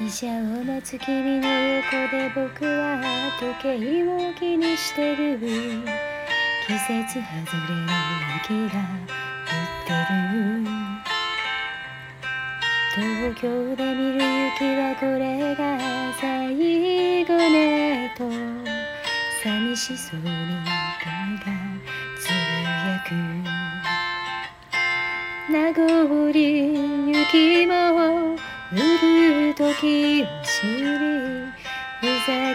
医者を待つ君の横で僕は時計を気にしてる季節外れの雪が降ってる東京で見る雪はこれが最後ねと寂しそうに君がつぶやく名残雪も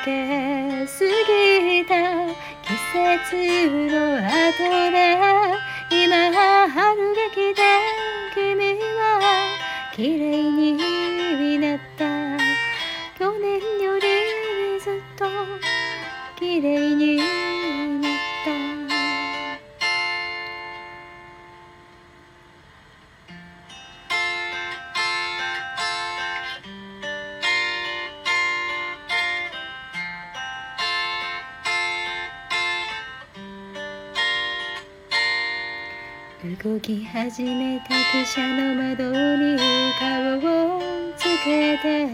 けすぎた季節の後で今春が来て君は綺麗になった。去年よりずっと綺麗に動き始めた汽車の窓に顔をつけて。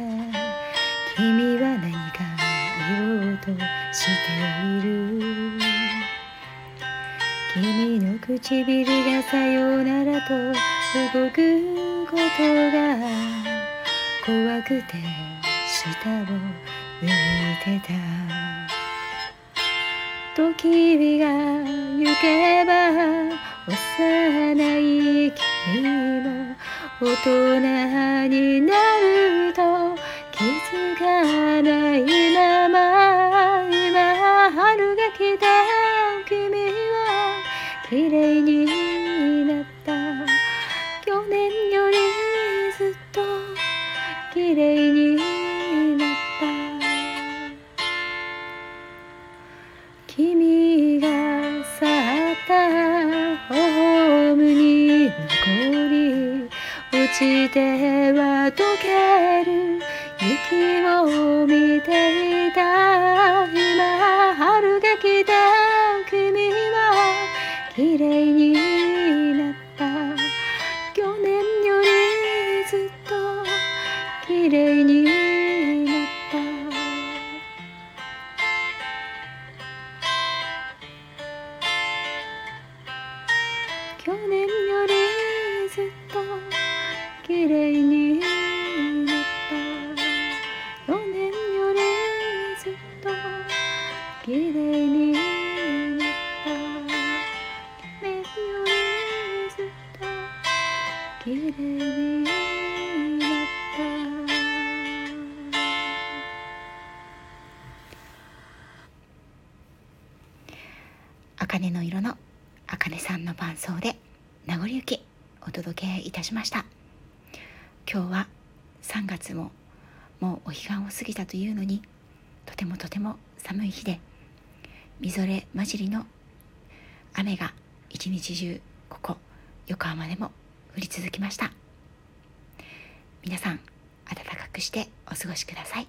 君は何かを言おうとしている。君の唇がさようならと動くことが怖くて下を向いてた。時が行けば幼い君も大人になると気づかないまま溶ける。雪を見ていた。今春が来た。君は綺麗になった。去年よりずっと綺麗になった。去年茜の色の茜さんの伴奏で名残雪お届けいたしました。今日は3月ももうお彼岸を過ぎたというのにとてもとても寒い日でみぞれ混じりの雨が一日中ここ横浜でも降り続きました。皆さん暖かくしてお過ごしください。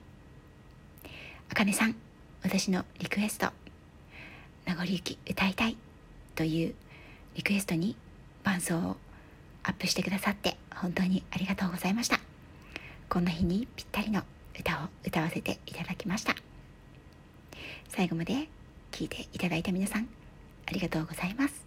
あかねさん私のリクエスト名残雪歌いたいというリクエストに伴奏をアップしてくださって本当にありがとうございました。こんな日にぴったりの歌を歌わせていただきました。最後まで聴いていただいた皆さんありがとうございます。